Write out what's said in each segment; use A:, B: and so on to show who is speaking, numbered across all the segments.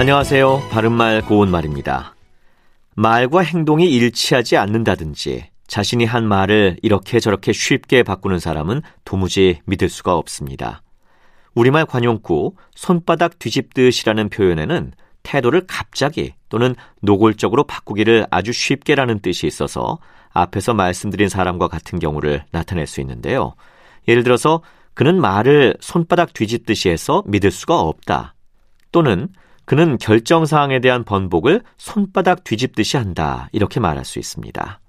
A: 안녕하세요. 바른말 고운말입니다. 말과 행동이 일치하지 않는다든지 자신이 한 말을 이렇게 저렇게 쉽게 바꾸는 사람은 도무지 믿을 수가 없습니다. 우리말 관용구 손바닥 뒤집듯이라는 표현에는 태도를 갑자기 또는 노골적으로 바꾸기를 아주 쉽게라는 뜻이 있어서 앞에서 말씀드린 사람과 같은 경우를 나타낼 수 있는데요. 예를 들어서 그는 말을 손바닥 뒤집듯이 해서 믿을 수가 없다. 또는 그는 결정 사항에 대한 번복을 손바닥 뒤집듯이 한다. 이렇게 말할 수 있습니다.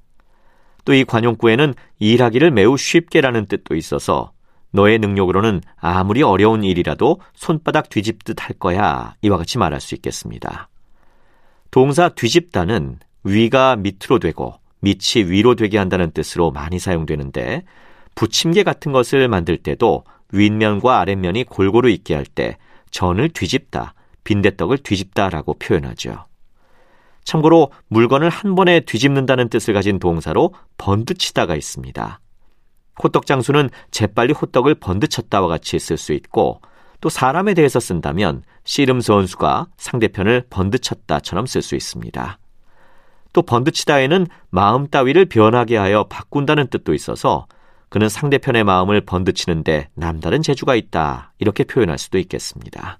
A: 또 이 관용구에는 일하기를 매우 쉽게라는 뜻도 있어서 너의 능력으로는 아무리 어려운 일이라도 손바닥 뒤집듯 할 거야. 이와 같이 말할 수 있겠습니다. 동사 뒤집다는 위가 밑으로 되고 밑이 위로 되게 한다는 뜻으로 많이 사용되는데 부침개 같은 것을 만들 때도 윗면과 아랫면이 골고루 있게 할 때 전을 뒤집다, 빈대떡을 뒤집다라고 표현하죠. 참고로 물건을 한 번에 뒤집는다는 뜻을 가진 동사로 번드치다가 있습니다. 호떡 장수는 재빨리 호떡을 번드쳤다와 같이 쓸 수 있고 또 사람에 대해서 쓴다면 씨름 선수가 상대편을 번드쳤다처럼 쓸 수 있습니다. 또 번드치다에는 마음 따위를 변하게 하여 바꾼다는 뜻도 있어서 그는 상대편의 마음을 번드치는데 남다른 재주가 있다 이렇게 표현할 수도 있겠습니다.